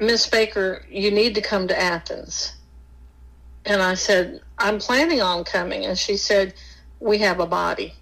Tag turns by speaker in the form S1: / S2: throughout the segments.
S1: Miss Baker, you need to come to Athens. And I said, I'm planning on coming. And she said, We have a body.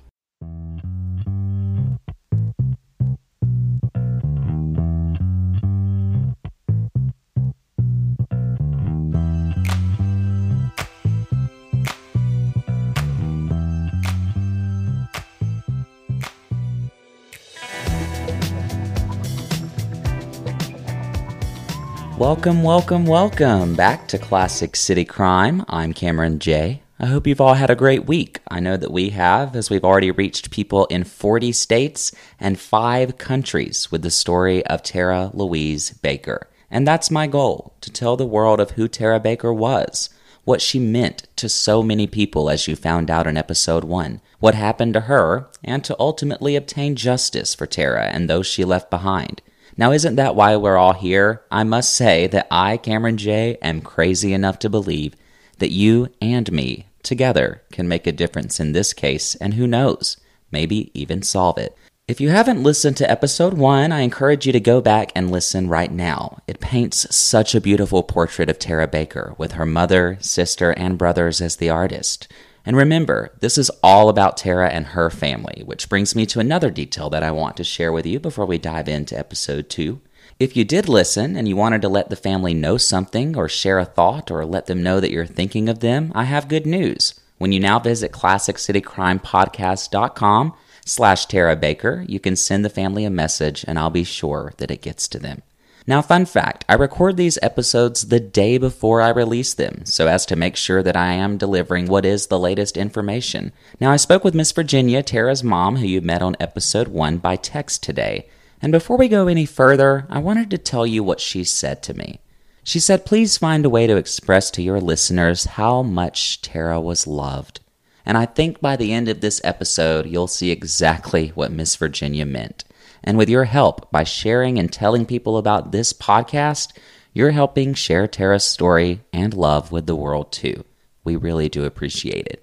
S2: Welcome, welcome, welcome back to Classic City Crime. I'm Cameron J. I hope you've all had a great week. I know that we have, as we've already reached people in 40 states and five countries with the story of Tara Louise Baker. And that's my goal to tell the world of who Tara Baker was, what she meant to so many people as you found out in episode one, what happened to her, and to ultimately obtain justice for Tara and those she left behind. Now, isn't that why we're all here? I must say that I, Cameron J., am crazy enough to believe that you and me together can make a difference in this case, and who knows, maybe even solve it. If you haven't listened to episode one, I encourage you to go back and listen right now. It paints such a beautiful portrait of Tara Baker, with her mother, sister, and brothers as the artist. And remember, this is all about Tara and her family, which brings me to another detail that I want to share with you before we dive into episode two. If you did listen and you wanted to let the family know something or share a thought or let them know that you're thinking of them, I have good news. When you now visit classiccitycrimepodcast.com slash Tara Baker, you can send the family a message and I'll be sure that it gets to them. Now, fun fact I record these episodes the day before I release them, so as to make sure that I am delivering what is the latest information. Now, I spoke with Miss Virginia, Tara's mom, who you met on episode 1 by text today. And before we go any further, I wanted to tell you what she said to me. She said, Please find a way to express to your listeners how much Tara was loved. And I think by the end of this episode, you'll see exactly what Miss Virginia meant. And with your help, by sharing and telling people about this podcast, you're helping share Tara's story and love with the world too. We really do appreciate it.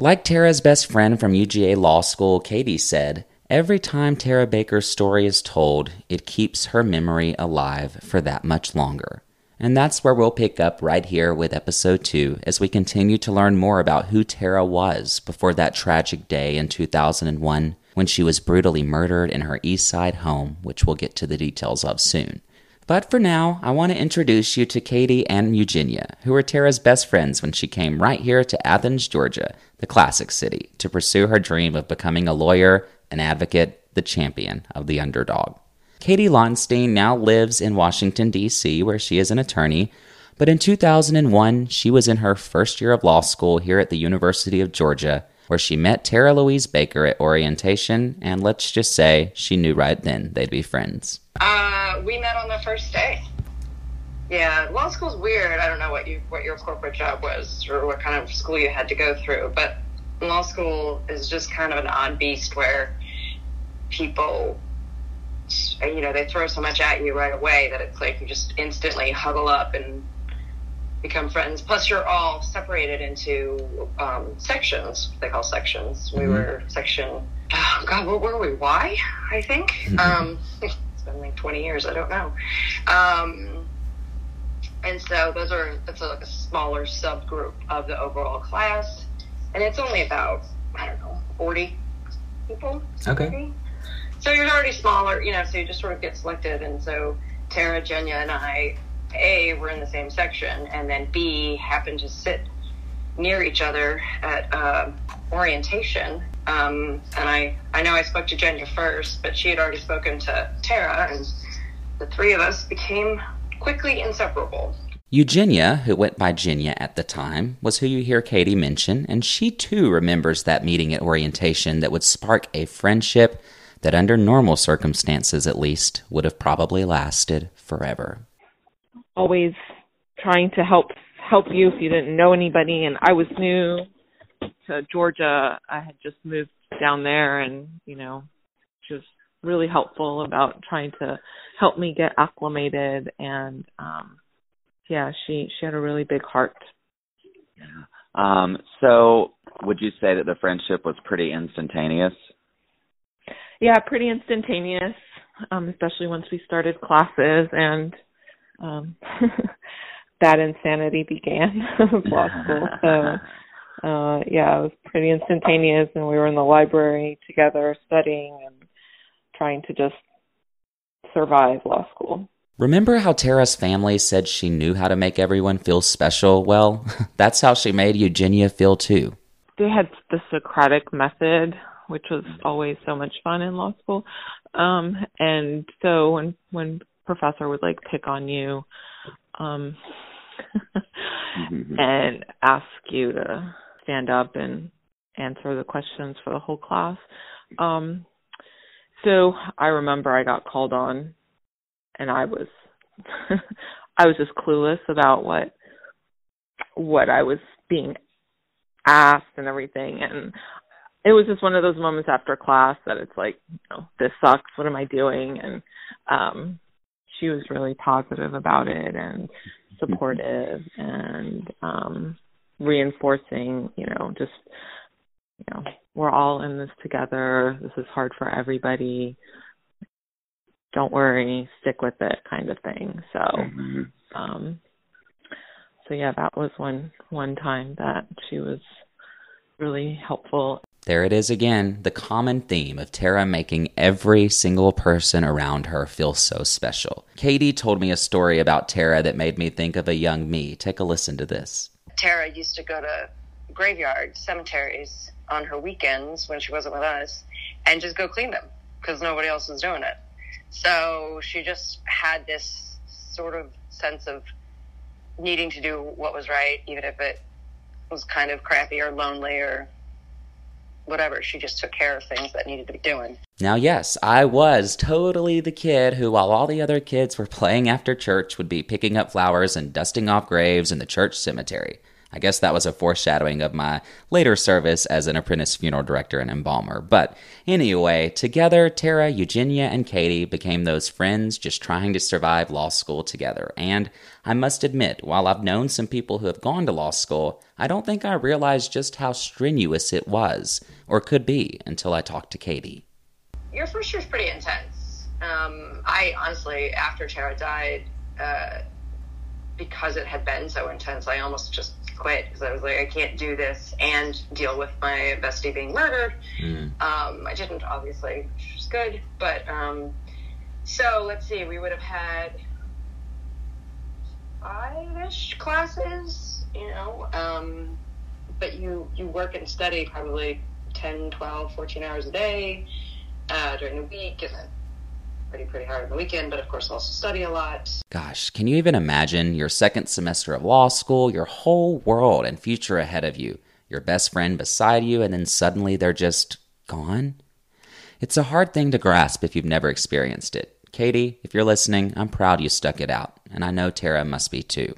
S2: Like Tara's best friend from UGA Law School, Katie said, every time Tara Baker's story is told, it keeps her memory alive for that much longer. And that's where we'll pick up right here with episode 2 as we continue to learn more about who Tara was before that tragic day in 2001 when she was brutally murdered in her East Side home, which we'll get to the details of soon. But for now, I want to introduce you to Katie and Eugenia, who were Tara's best friends when she came right here to Athens, Georgia, the classic city, to pursue her dream of becoming a lawyer, an advocate, the champion of the underdog. Katie Lonstein now lives in Washington, D.C., where she is an attorney, but in 2001, she was in her first year of law school here at the University of Georgia where she met Tara Louise Baker at orientation, and let's just say she knew right then they'd be friends.
S3: Uh, we met on the first day. Yeah, law school's weird. I don't know what you what your corporate job was or what kind of school you had to go through, but law school is just kind of an odd beast where people you know they throw so much at you right away that it's like you just instantly huddle up and become friends. Plus, you're all separated into um, sections. They call sections. We mm-hmm. were section. Oh God, what were we? Why? I think. Mm-hmm. Um, it's been like 20 years. I don't know. Um, and so those are that's like a smaller subgroup of the overall class, and it's only about I don't know 40 people.
S2: Okay. Maybe.
S3: So you're already smaller, you know. So you just sort of get selected, and so Tara, Jenya, and I a, we're in the same section, and then B, happened to sit near each other at uh, orientation. Um, and I, I know I spoke to Jenya first, but she had already spoken to Tara, and the three of us became quickly inseparable.
S2: Eugenia, who went by Jenya at the time, was who you hear Katie mention, and she too remembers that meeting at orientation that would spark a friendship that, under normal circumstances at least, would have probably lasted forever
S4: always trying to help help you if you didn't know anybody and I was new to Georgia. I had just moved down there and, you know, just really helpful about trying to help me get acclimated and um yeah, she she had a really big heart.
S5: Yeah. Um so would you say that the friendship was pretty instantaneous?
S4: Yeah, pretty instantaneous. Um especially once we started classes and um that insanity began of law school. So uh yeah, it was pretty instantaneous and we were in the library together studying and trying to just survive law school.
S2: Remember how Tara's family said she knew how to make everyone feel special? Well, that's how she made Eugenia feel too.
S4: They had the Socratic method, which was always so much fun in law school. Um and so when when professor would like pick on you um mm-hmm. and ask you to stand up and answer the questions for the whole class. Um so I remember I got called on and I was I was just clueless about what what I was being asked and everything and it was just one of those moments after class that it's like, you know, this sucks, what am I doing? And um she was really positive about it and supportive and um reinforcing, you know, just you know, we're all in this together. This is hard for everybody. Don't worry, stick with it kind of thing. So mm-hmm. um so yeah, that was one one time that she was really helpful
S2: there it is again, the common theme of Tara making every single person around her feel so special. Katie told me a story about Tara that made me think of a young me. Take a listen to this.
S3: Tara used to go to graveyards, cemeteries on her weekends when she wasn't with us and just go clean them because nobody else was doing it. So she just had this sort of sense of needing to do what was right, even if it was kind of crappy or lonely or whatever. She just took care of things that needed to be doing.
S2: Now, yes, I was totally the kid who, while all the other kids were playing after church, would be picking up flowers and dusting off graves in the church cemetery. I guess that was a foreshadowing of my later service as an apprentice funeral director and embalmer. But anyway, together, Tara, Eugenia, and Katie became those friends just trying to survive law school together. And I must admit, while I've known some people who have gone to law school, I don't think I realized just how strenuous it was, or could be, until I talked to Katie.
S3: Your first year's pretty intense. Um, I honestly, after Tara died, uh, because it had been so intense, I almost just quit because I was like, I can't do this and deal with my bestie being murdered. Mm. Um, I didn't, obviously, which was good. But um, so let's see, we would have had five ish classes, you know. Um, but you, you work and study probably 10, 12, 14 hours a day uh, during the week, and then pretty pretty hard on the weekend, but of course also study a lot.
S2: Gosh, can you even imagine your second semester of law school, your whole world and future ahead of you, your best friend beside you, and then suddenly they're just gone? It's a hard thing to grasp if you've never experienced it. Katie, if you're listening, I'm proud you stuck it out, and I know Tara must be too.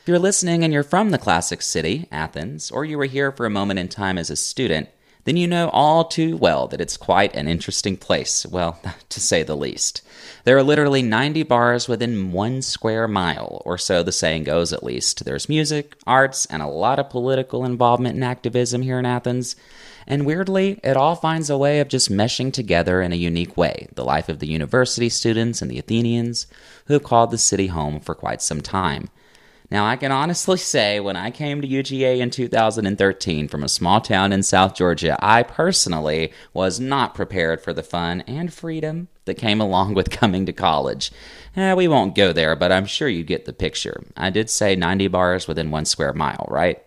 S2: If you're listening and you're from the classic city, Athens, or you were here for a moment in time as a student, then you know all too well that it's quite an interesting place, well, to say the least. There are literally 90 bars within one square mile, or so the saying goes at least. There's music, arts, and a lot of political involvement and activism here in Athens. And weirdly, it all finds a way of just meshing together in a unique way the life of the university students and the Athenians, who have called the city home for quite some time. Now, I can honestly say when I came to UGA in 2013 from a small town in South Georgia, I personally was not prepared for the fun and freedom that came along with coming to college. Eh, we won't go there, but I'm sure you get the picture. I did say 90 bars within one square mile, right?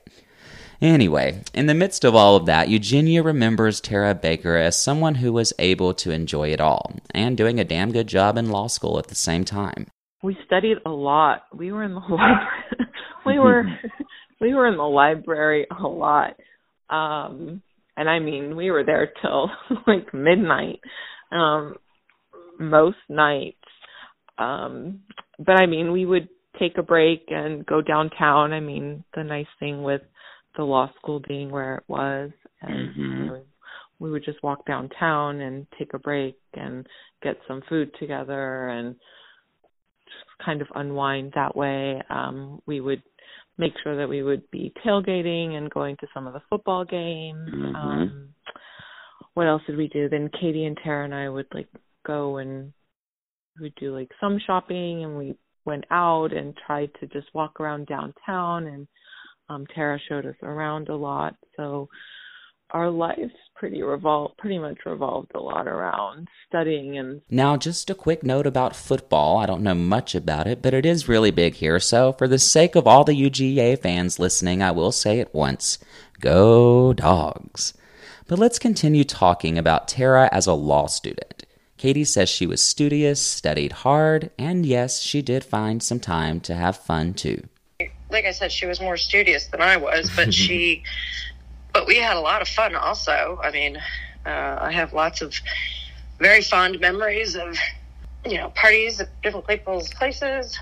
S2: Anyway, in the midst of all of that, Eugenia remembers Tara Baker as someone who was able to enjoy it all and doing a damn good job in law school at the same time
S4: we studied a lot. We were in the library. we were we were in the library a lot. Um and I mean, we were there till like midnight um most nights. Um but I mean, we would take a break and go downtown. I mean, the nice thing with the law school being where it was and mm-hmm. you know, we would just walk downtown and take a break and get some food together and kind of unwind that way. Um, we would make sure that we would be tailgating and going to some of the football games. Mm-hmm. Um, what else did we do? Then Katie and Tara and I would like go and we'd do like some shopping and we went out and tried to just walk around downtown and um Tara showed us around a lot. So our lives pretty revolved pretty much revolved a lot around studying and
S2: Now, just a quick note about football. I don't know much about it, but it is really big here. So, for the sake of all the UGA fans listening, I will say it once Go dogs. But let's continue talking about Tara as a law student. Katie says she was studious, studied hard, and yes, she did find some time to have fun too.
S3: Like I said, she was more studious than I was, but she, but we had a lot of fun also. I mean, uh, I have lots of very fond memories of, you know, parties at different people's places.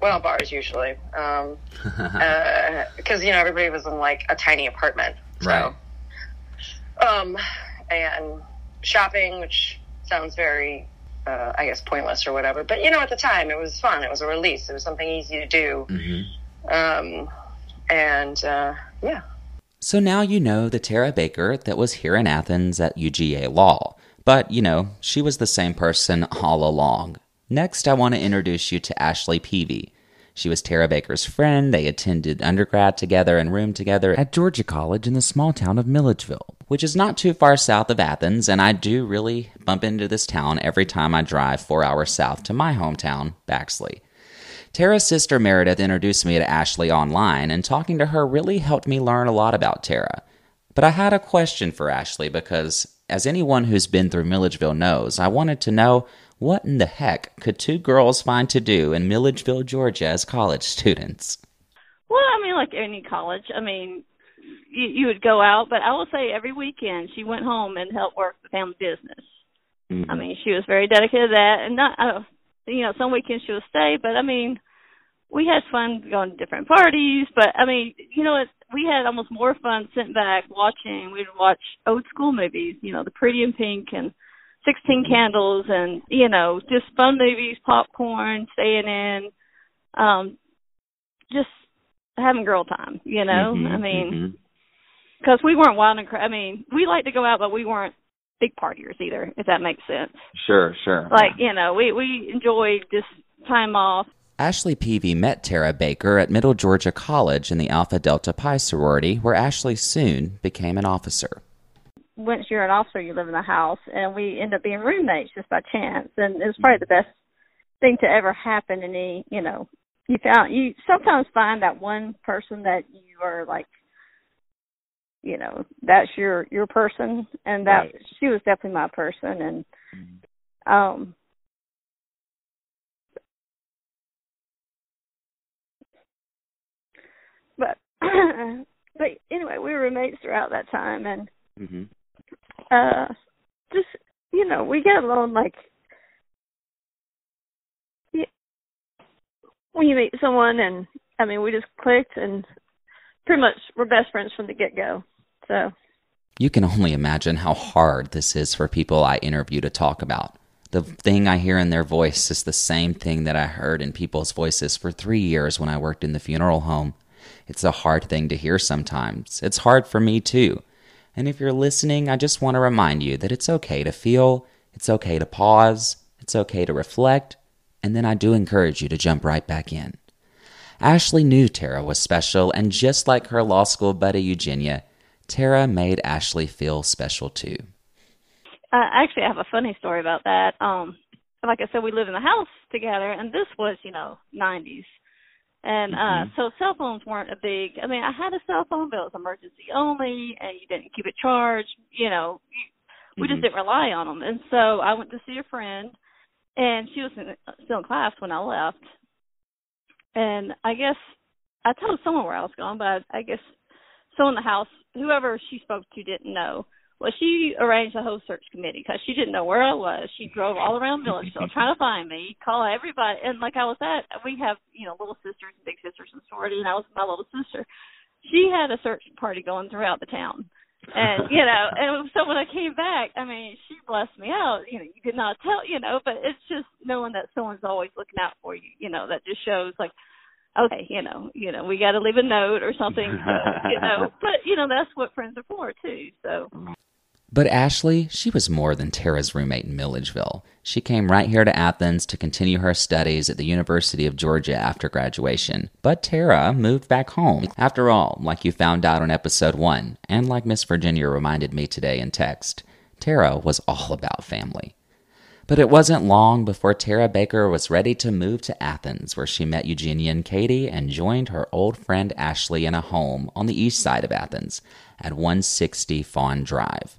S3: Well, bars usually, um, because you know everybody was in like a tiny apartment. So,
S2: Right.
S3: Um, and shopping, which sounds very, uh, I guess, pointless or whatever. But you know, at the time, it was fun. It was a release. It was something easy to do.
S2: hmm
S3: Um, and uh, yeah,
S2: So now you know the Tara Baker that was here in Athens at UGA Law. But, you know, she was the same person all along. Next, I want to introduce you to Ashley Peavy. She was Tara Baker's friend. They attended undergrad together and roomed together at Georgia College in the small town of Milledgeville, which is not too far south of Athens, and I do really bump into this town every time I drive four hours south to my hometown, Baxley. Tara's sister Meredith introduced me to Ashley online, and talking to her really helped me learn a lot about Tara. But I had a question for Ashley because, as anyone who's been through Milledgeville knows, I wanted to know what in the heck could two girls find to do in Milledgeville, Georgia as college students?
S6: Well, I mean, like any college, I mean, you, you would go out, but I will say every weekend she went home and helped work the family business. I mean, she was very dedicated to that, and not, uh, you know, some weekends she would stay, but I mean, we had fun going to different parties. But I mean, you know, it, we had almost more fun sitting back watching. We'd watch old school movies, you know, The Pretty in Pink and Sixteen Candles, and you know, just fun movies, popcorn, staying in, um, just having girl time. You know,
S5: Mhm,
S6: I mean because we weren't wild and cra- I mean, we liked to go out, but we weren't big partiers either, if that makes sense.
S5: Sure, sure.
S6: Like you know, we we enjoyed just time off.
S2: Ashley Peavy met Tara Baker at Middle Georgia College in the Alpha Delta Pi sorority, where Ashley soon became an officer.
S6: Once you're an officer, you live in the house, and we end up being roommates just by chance, and it was probably the best thing to ever happen. to me. you know, you found you sometimes find that one person that you are like, you know, that's your your person, and that
S5: Right.
S6: she was definitely my person, and um but but anyway, we were roommates throughout that time, and
S5: Mhm.
S6: uh, just you know, we get along like y- when you meet someone, and I mean, we just clicked, and pretty much we're best friends from the get go. So
S2: You can only imagine how hard this is for people I interview to talk about. The thing I hear in their voice is the same thing that I heard in people's voices for three years when I worked in the funeral home. It's a hard thing to hear sometimes. It's hard for me too. And if you're listening, I just want to remind you that it's okay to feel, it's okay to pause, it's okay to reflect, and then I do encourage you to jump right back in. Ashley knew Tara was special, and just like her law school buddy Eugenia, Tara made Ashley feel special too.
S6: uh, actually, I have a funny story about that. Um, like I said, we lived in the house together, and this was you know '90s. And uh so cell phones weren't a big I mean, I had a cell phone but it was emergency only and you didn't keep it charged, you know. You, we just
S5: Mhm.
S6: didn't rely on them. And so I went to see a friend and she was in, still in class when I left. And I guess I told someone where I was going, but I, I guess someone in the house, whoever she spoke to didn't know. Well, she arranged a whole search committee because she didn't know where I was. She drove all around Milledgeville trying to find me, call everybody, and like I was at, we have you know little sisters and big sisters in sorority, and I was my little sister. She had a search party going throughout the town, and you know, and so when I came back, I mean, she blessed me out. You know, you did not tell, you know, but it's just knowing that someone's always looking out for you. You know, that just shows like okay, you know, you know, we got to leave a note or something, so, you know. But you know, that's what friends are for too. So
S2: But Ashley, she was more than Tara's roommate in Milledgeville. She came right here to Athens to continue her studies at the University of Georgia after graduation. But Tara moved back home. After all, like you found out on episode one, and like Miss Virginia reminded me today in text, Tara was all about family. But it wasn't long before Tara Baker was ready to move to Athens, where she met Eugenia and Katie and joined her old friend Ashley in a home on the east side of Athens at 160 Fawn Drive.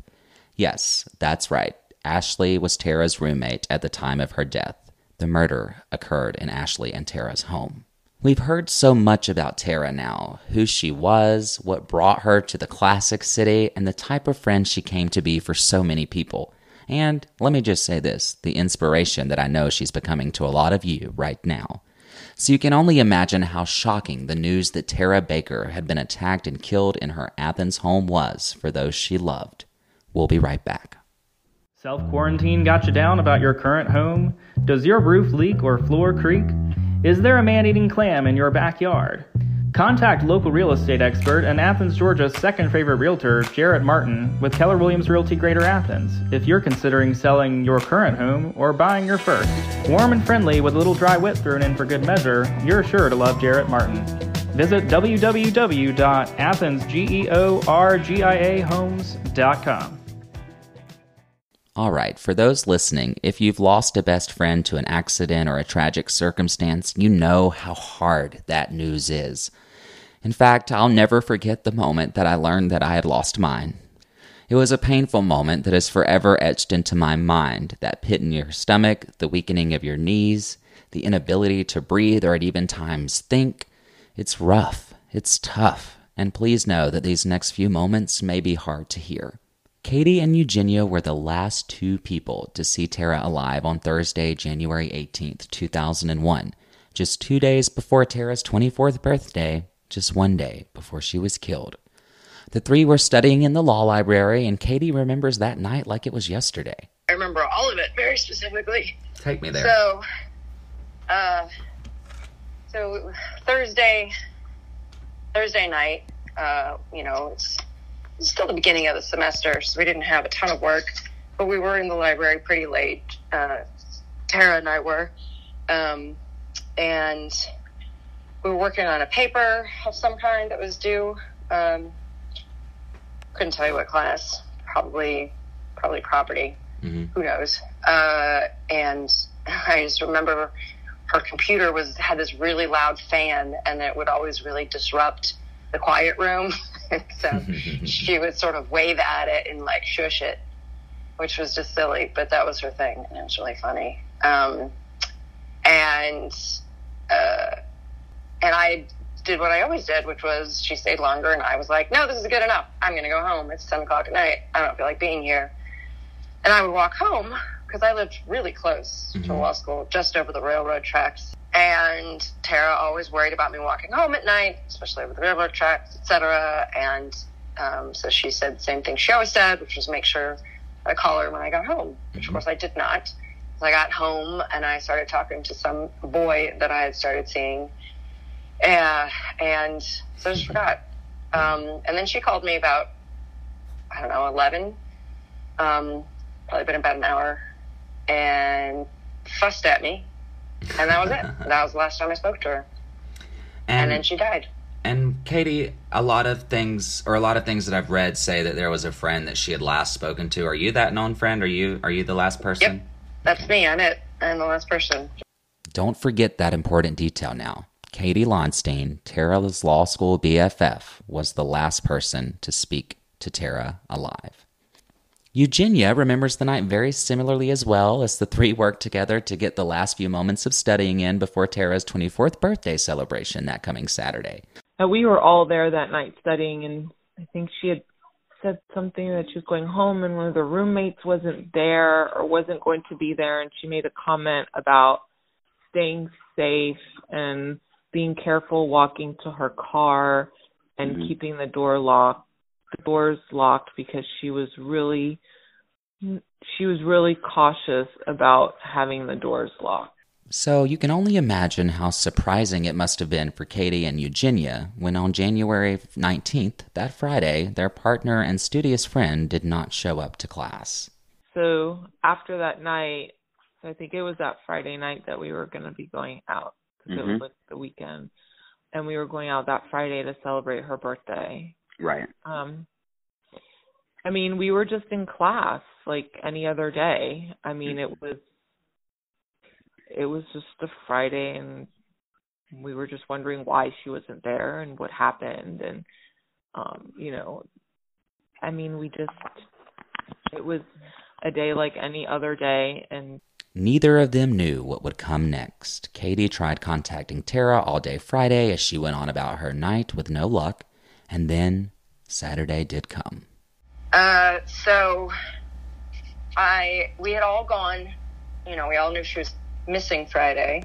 S2: Yes, that's right. Ashley was Tara's roommate at the time of her death. The murder occurred in Ashley and Tara's home. We've heard so much about Tara now who she was, what brought her to the classic city, and the type of friend she came to be for so many people. And let me just say this the inspiration that I know she's becoming to a lot of you right now. So you can only imagine how shocking the news that Tara Baker had been attacked and killed in her Athens home was for those she loved. We'll be right back.
S7: Self quarantine got you down about your current home? Does your roof leak or floor creak? Is there a man eating clam in your backyard? Contact local real estate expert and Athens, Georgia's second favorite realtor, Jarrett Martin, with Keller Williams Realty Greater Athens, if you're considering selling your current home or buying your first. Warm and friendly with a little dry wit thrown in for good measure, you're sure to love Jarrett Martin. Visit www.athensgeorgiahomes.com.
S2: All right, for those listening, if you've lost a best friend to an accident or a tragic circumstance, you know how hard that news is. In fact, I'll never forget the moment that I learned that I had lost mine. It was a painful moment that is forever etched into my mind that pit in your stomach, the weakening of your knees, the inability to breathe or at even times think. It's rough, it's tough, and please know that these next few moments may be hard to hear. Katie and Eugenia were the last two people to see Tara alive on Thursday, January 18th, 2001, just two days before Tara's 24th birthday, just one day before she was killed. The three were studying in the law library, and Katie remembers that night like it was yesterday.
S3: I remember all of it very specifically.
S2: Take me there.
S3: So, uh, so Thursday, Thursday night, uh, you know, it's still the beginning of the semester, so we didn't have a ton of work, but we were in the library pretty late. Uh, Tara and I were, um, and we were working on a paper of some kind that was due. Um, couldn't tell you what class. Probably, probably property.
S2: Mm-hmm.
S3: Who knows? Uh, and I just remember her computer was had this really loud fan, and it would always really disrupt the quiet room. so she would sort of wave at it and like shush it, which was just silly, but that was her thing, and it was really funny. Um, and uh, and I did what I always did, which was she stayed longer, and I was like, no, this is good enough. I'm going to go home. It's ten o'clock at night. I don't feel like being here. And I would walk home because I lived really close to law school, just over the railroad tracks. And Tara always worried about me walking home at night, especially over the railroad tracks, etc. And um, so she said the same thing she always said, which was make sure I call her when I got home, which of course I did not. I got home and I started talking to some boy that I had started seeing. Uh, and so I just forgot. Um, and then she called me about, I don't know, 11. Um, probably been about an hour. And fussed at me. And that was it. that was the last time I spoke to her. And,
S2: And,
S3: then she died.
S2: and Katie, a lot of things or a lot of things that I've read say that there was a friend that she had last spoken to. Are you that known friend? Are you are you the last person?
S3: Yep. That's me. I'm it. I'm the last person.
S2: Don't forget that important detail now. Katie Lonstein, Tara's law school BFF, was the last person to speak to Tara alive. Eugenia remembers the night very similarly as well as the three worked together to get the last few moments of studying in before Tara's 24th birthday celebration that coming Saturday.
S4: Uh, we were all there that night studying, and I think she had said something that she was going home, and one of the roommates wasn't there or wasn't going to be there, and she made a comment about staying safe and being careful walking to her car and
S5: Mhm.
S4: keeping the door locked, the doors locked because she was really she was really cautious about having the doors locked.
S2: So you can only imagine how surprising it must have been for Katie and Eugenia when on January 19th, that Friday, their partner and studious friend did not show up to class.
S4: So after that night, I think it was that Friday night that we were going to be going out because
S5: Mm-hmm.
S4: it was like the weekend, and we were going out that Friday to celebrate her birthday.
S5: Right.
S4: Um, I mean, we were just in class like any other day. I mean, it was it was just a Friday, and we were just wondering why she wasn't there and what happened, and um, you know, I mean, we just it was a day like any other day, and
S2: Neither of them knew what would come next. Katie tried contacting Tara all day Friday as she went on about her night with no luck, and then Saturday did come.
S3: Uh, so I we had all gone. You know, we all knew she was missing Friday,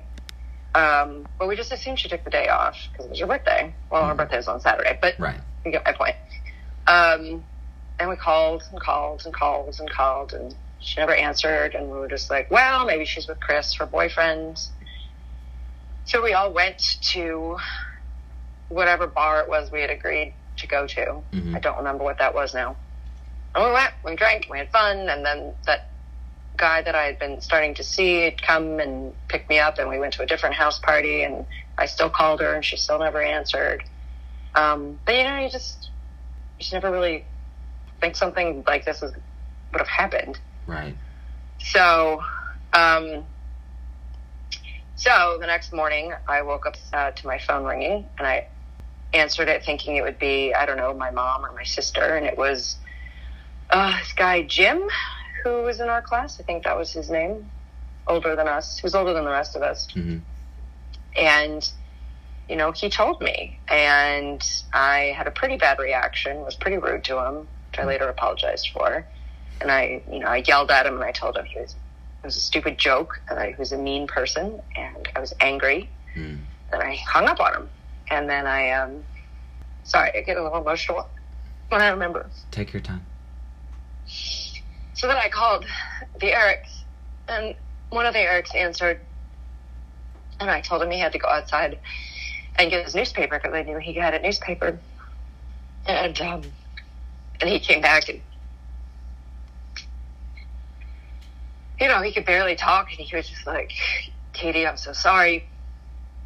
S3: um, but we just assumed she took the day off because it was her birthday. Well, her birthday was on Saturday, but
S2: Right.
S3: you get my point. Um, and we called and called and called and called, and she never answered. And we were just like, well, maybe she's with Chris, her boyfriend. So we all went to whatever bar it was we had agreed to go to.
S2: Mhm.
S3: I don't remember what that was now. And we went, we drank, we had fun, and then that guy that I had been starting to see had come and picked me up, and we went to a different house party, and I still called her, and she still never answered. Um, but you know, you just you just never really think something like this is, would have happened.
S2: Right.
S3: So, um, so the next morning, I woke up uh, to my phone ringing, and I answered it thinking it would be I don't know my mom or my sister, and it was uh, this guy Jim, who was in our class. I think that was his name. Older than us. He was older than the rest of us,
S2: hmm
S3: and you know he told me, and I had a pretty bad reaction. Was pretty rude to him, which I later apologized for. And I, you know, I yelled at him and I told him he was it was a stupid joke and that he was a mean person, and I was angry.
S2: Mm.
S3: And I hung up on him. And then I, um, sorry, I get a little emotional when I remember.
S2: Take your time.
S3: So then I called the Erics, and one of the Erics answered, and I told him he had to go outside and get his newspaper because I knew he had a newspaper. And um, and he came back and you know he could barely talk, and he was just like, "Katie, I'm so sorry.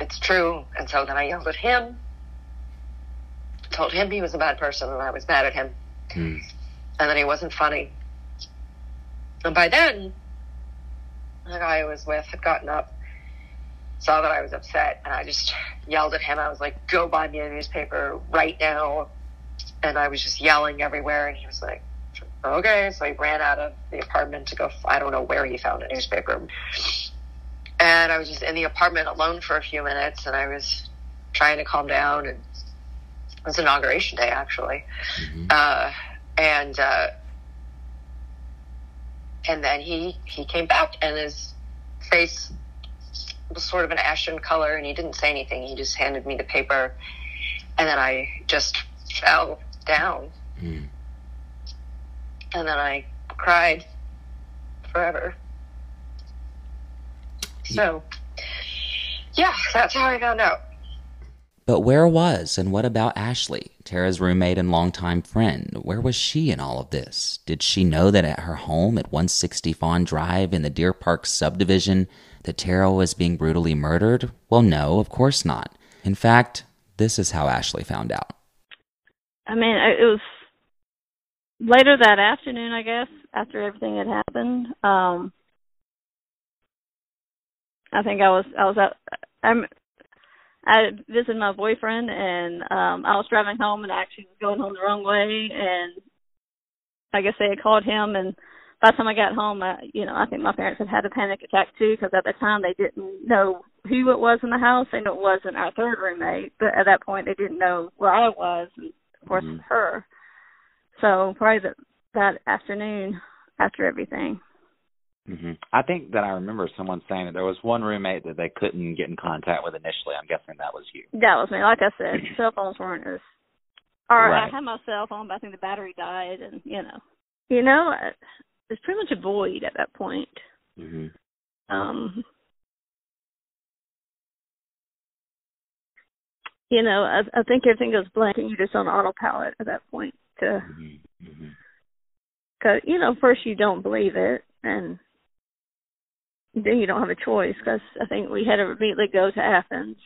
S3: It's true." And so then I yelled at him, told him he was a bad person, and I was mad at him,
S2: Mm.
S3: and then he wasn't funny. And by then, the guy I was with had gotten up, saw that I was upset, and I just yelled at him. I was like, go buy me a newspaper right now. And I was just yelling everywhere, and he was like, okay. So he ran out of the apartment to go, I don't know where he found a newspaper. And I was just in the apartment alone for a few minutes, and I was trying to calm down. And it was inauguration day, actually.
S2: Mhm.
S3: Uh, and uh, and then he he came back and his face was sort of an ashen color and he didn't say anything he just handed me the paper and then i just fell down
S2: Mm.
S3: and then i cried forever so yeah that's how i found out
S2: But where was and what about Ashley, Tara's roommate and longtime friend? Where was she in all of this? Did she know that at her home at 160 Fawn Drive in the Deer Park subdivision that Tara was being brutally murdered? Well, no, of course not. In fact, this is how Ashley found out.
S6: I mean, it was later that afternoon, I guess, after everything had happened. Um, I think I was I was out. I'm. I visited my boyfriend, and um, I was driving home, and I actually was going home the wrong way, and I guess they had called him, and by the time I got home, I, you know, I think my parents had had a panic attack too, because at the time they didn't know who it was in the house. They knew it wasn't our third roommate, but at that point they didn't know where I was, and of course
S5: Mhm.
S6: her. So probably that that afternoon after everything.
S5: Mm-hmm. I think that I remember someone saying that there was one roommate that they couldn't get in contact with initially. I'm guessing that was you.
S6: That was me. Like I said, cell phones weren't as. Or
S5: right.
S6: I had my cell phone, but I think the battery died, and you know, you know, it's pretty much a void at that point.
S5: Mm-hmm.
S6: Um, you know, I, I think everything goes blank, and you're just on autopilot at that point. To,
S5: because mm-hmm.
S6: mm-hmm. you know, first you don't believe it, and then you don't have a choice. Because I think we had to immediately go to Athens.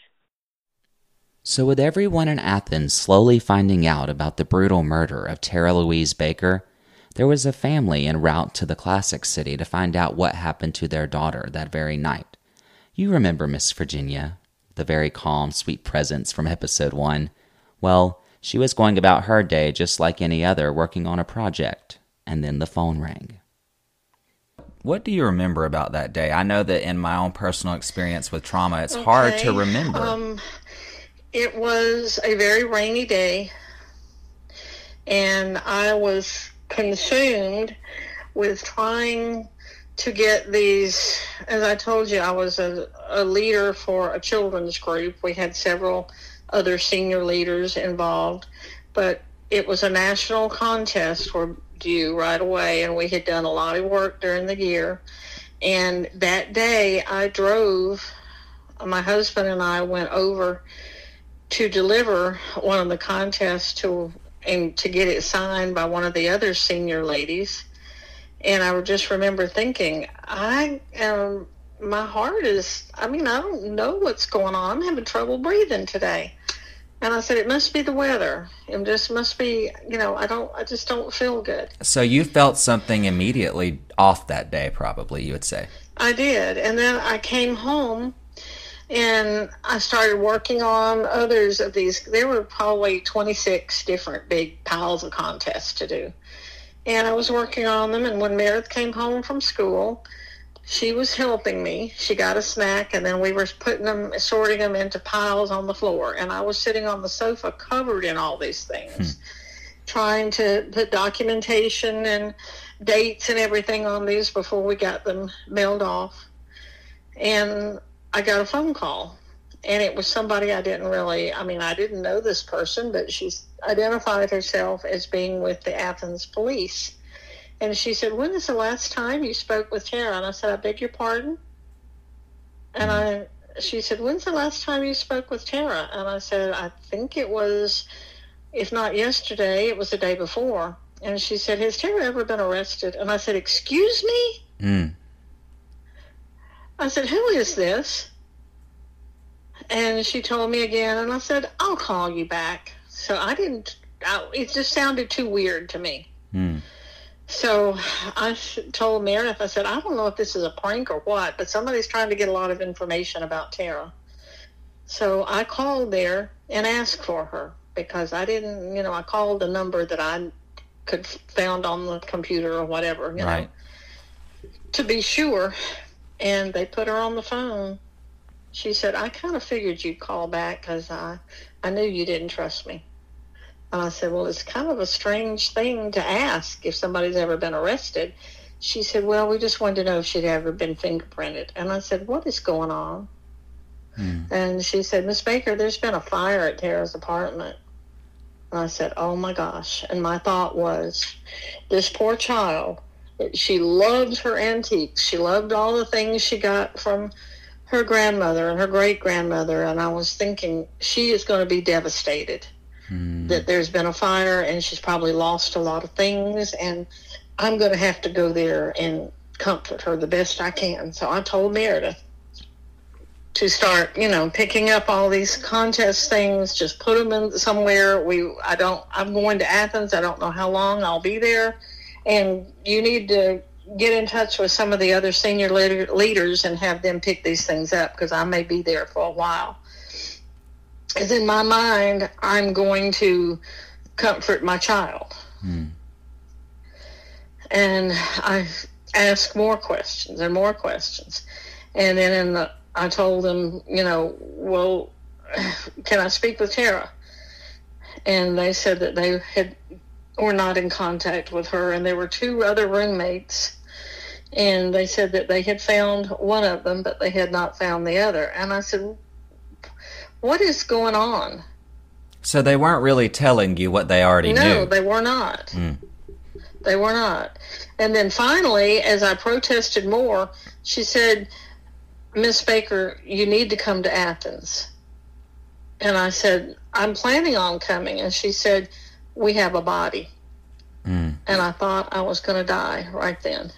S2: So, with everyone in Athens slowly finding out about the brutal murder of Tara Louise Baker, there was a family en route to the classic city to find out what happened to their daughter that very night. You remember Miss Virginia, the very calm, sweet presence from episode one. Well, she was going about her day just like any other, working on a project, and then the phone rang. What do you remember about that day? I know that in my own personal experience with trauma, it's hard to remember.
S1: Um, it was a very rainy day, and I was consumed with trying to get these. As I told you, I was a, a leader for a children's group. We had several other senior leaders involved, but it was a national contest for due right away, and we had done a lot of work during the year. And that day, I drove. My husband and I went over to deliver one of the contests to and to get it signed by one of the other senior ladies. And I just remember thinking, I am my heart is I mean, I don't know what's going on. I'm having trouble breathing today. And I said, It must be the weather. It just must be you know, I don't I just don't feel good.
S2: So you felt something immediately off that day, probably, you would say.
S1: I did. And then I came home and I started working on others of these. There were probably 26 different big piles of contests to do. And I was working on them. And when Meredith came home from school, she was helping me. She got a snack, and then we were putting them, sorting them into piles on the floor. And I was sitting on the sofa covered in all these things, hmm. trying to put documentation and dates and everything on these before we got them mailed off. And I got a phone call, and it was somebody I didn't really, I mean, I didn't know this person, but she's identified herself as being with the Athens police. And she said, When is the last time you spoke with Tara? And I said, I beg your pardon? And I, she said, When's the last time you spoke with Tara? And I said, I think it was, if not yesterday, it was the day before. And she said, Has Tara ever been arrested? And I said, Excuse me?
S2: Mm.
S1: I said, Who is this? And she told me again, and I said, I'll call you back. So I didn't, I, it just sounded too weird to me.
S2: Mm.
S1: So I told Meredith, I said, I don't know if this is a prank or what, but somebody's trying to get a lot of information about Tara. So I called there and asked for her because I didn't, you know, I called a number that I could found on the computer or whatever, you know
S2: Right.
S1: to be sure. And they put her on the phone. She said, I kind of figured you'd call back because I, I knew you didn't trust me. And I said, Well, it's kind of a strange thing to ask if somebody's ever been arrested. She said, Well, we just wanted to know if she'd ever been fingerprinted. And I said, What is going on?
S2: Mm.
S1: And she said, Miss Baker, there's been a fire at Tara's apartment. And I said, Oh my gosh. And my thought was, this poor child, she loved her antiques. She loved all the things she got from her grandmother and her great grandmother. And I was thinking, she is going to be devastated
S2: Mm.
S1: that there's been a fire and she's probably lost a lot of things. And I'm going to have to go there and comfort her the best I can. So I told Meredith to start, you know, picking up all these contest things, just put them in somewhere. We, I don't, I'm going to Athens. I don't know how long I'll be there. And you need to get in touch with some of the other senior leader, leaders and have them pick these things up because I may be there for a while. Because in my mind, I'm going to comfort my child.
S2: Mm.
S1: And I asked more questions and more questions. And then in the, I told them, you know, well, can I speak with Tara? And they said that they had were not in contact with her, and there were two other roommates, and they said that they had found one of them, but they had not found the other. And I said, "What is going on?"
S2: So they weren't really telling you what they already
S1: no,
S2: knew.
S1: No, they were not.
S2: Mm.
S1: They were not. And then finally, as I protested more, she said, Miss Baker, you need to come to Athens. And I said, I'm planning on coming. And she said, We have a body.
S2: Mm.
S1: And I thought I was going to die right then.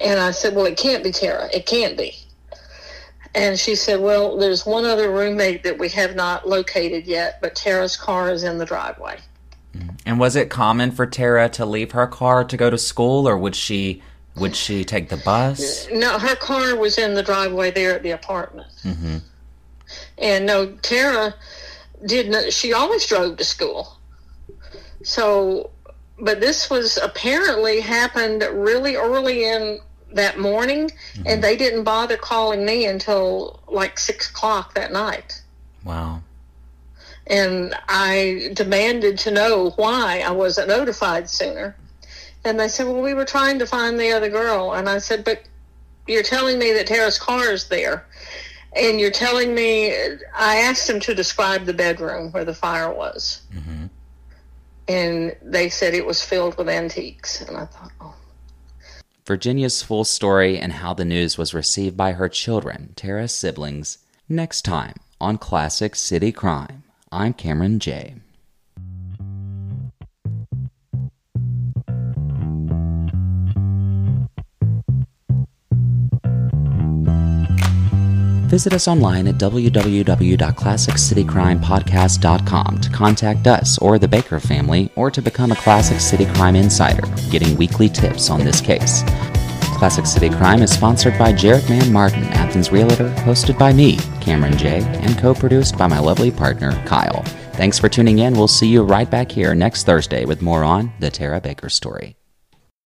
S1: And I said, Well, it can't be Tara. It can't be. And she said, Well, there's one other roommate that we have not located yet, but Tara's car is in the driveway.
S2: And was it common for Tara to leave her car to go to school, or would she would she take the bus?
S1: No, her car was in the driveway there at the apartment.
S2: Mm-hmm.
S1: And no, Tara did not, she always drove to school. So, but this was apparently happened really early in that morning, and they didn't bother calling me until like six o'clock that night.
S2: Wow.
S1: And I demanded to know why I wasn't notified sooner. And they said, well, we were trying to find the other girl. And I said, but you're telling me that Tara's car is there. And you're telling me, I asked them to describe the bedroom where the fire was.
S2: Mm-hmm.
S1: And they said it was filled with antiques. And I thought, oh.
S2: Virginia's full story and how the news was received by her children, Tara's siblings, next time on Classic City Crime. I'm Cameron J. Visit us online at www.classiccitycrimepodcast.com to contact us or the Baker family or to become a Classic City Crime Insider, getting weekly tips on this case. Classic City Crime is sponsored by Jarrett Man Martin, Athens Realtor, hosted by me, Cameron J., and co produced by my lovely partner, Kyle. Thanks for tuning in. We'll see you right back here next Thursday with more on The Tara Baker Story.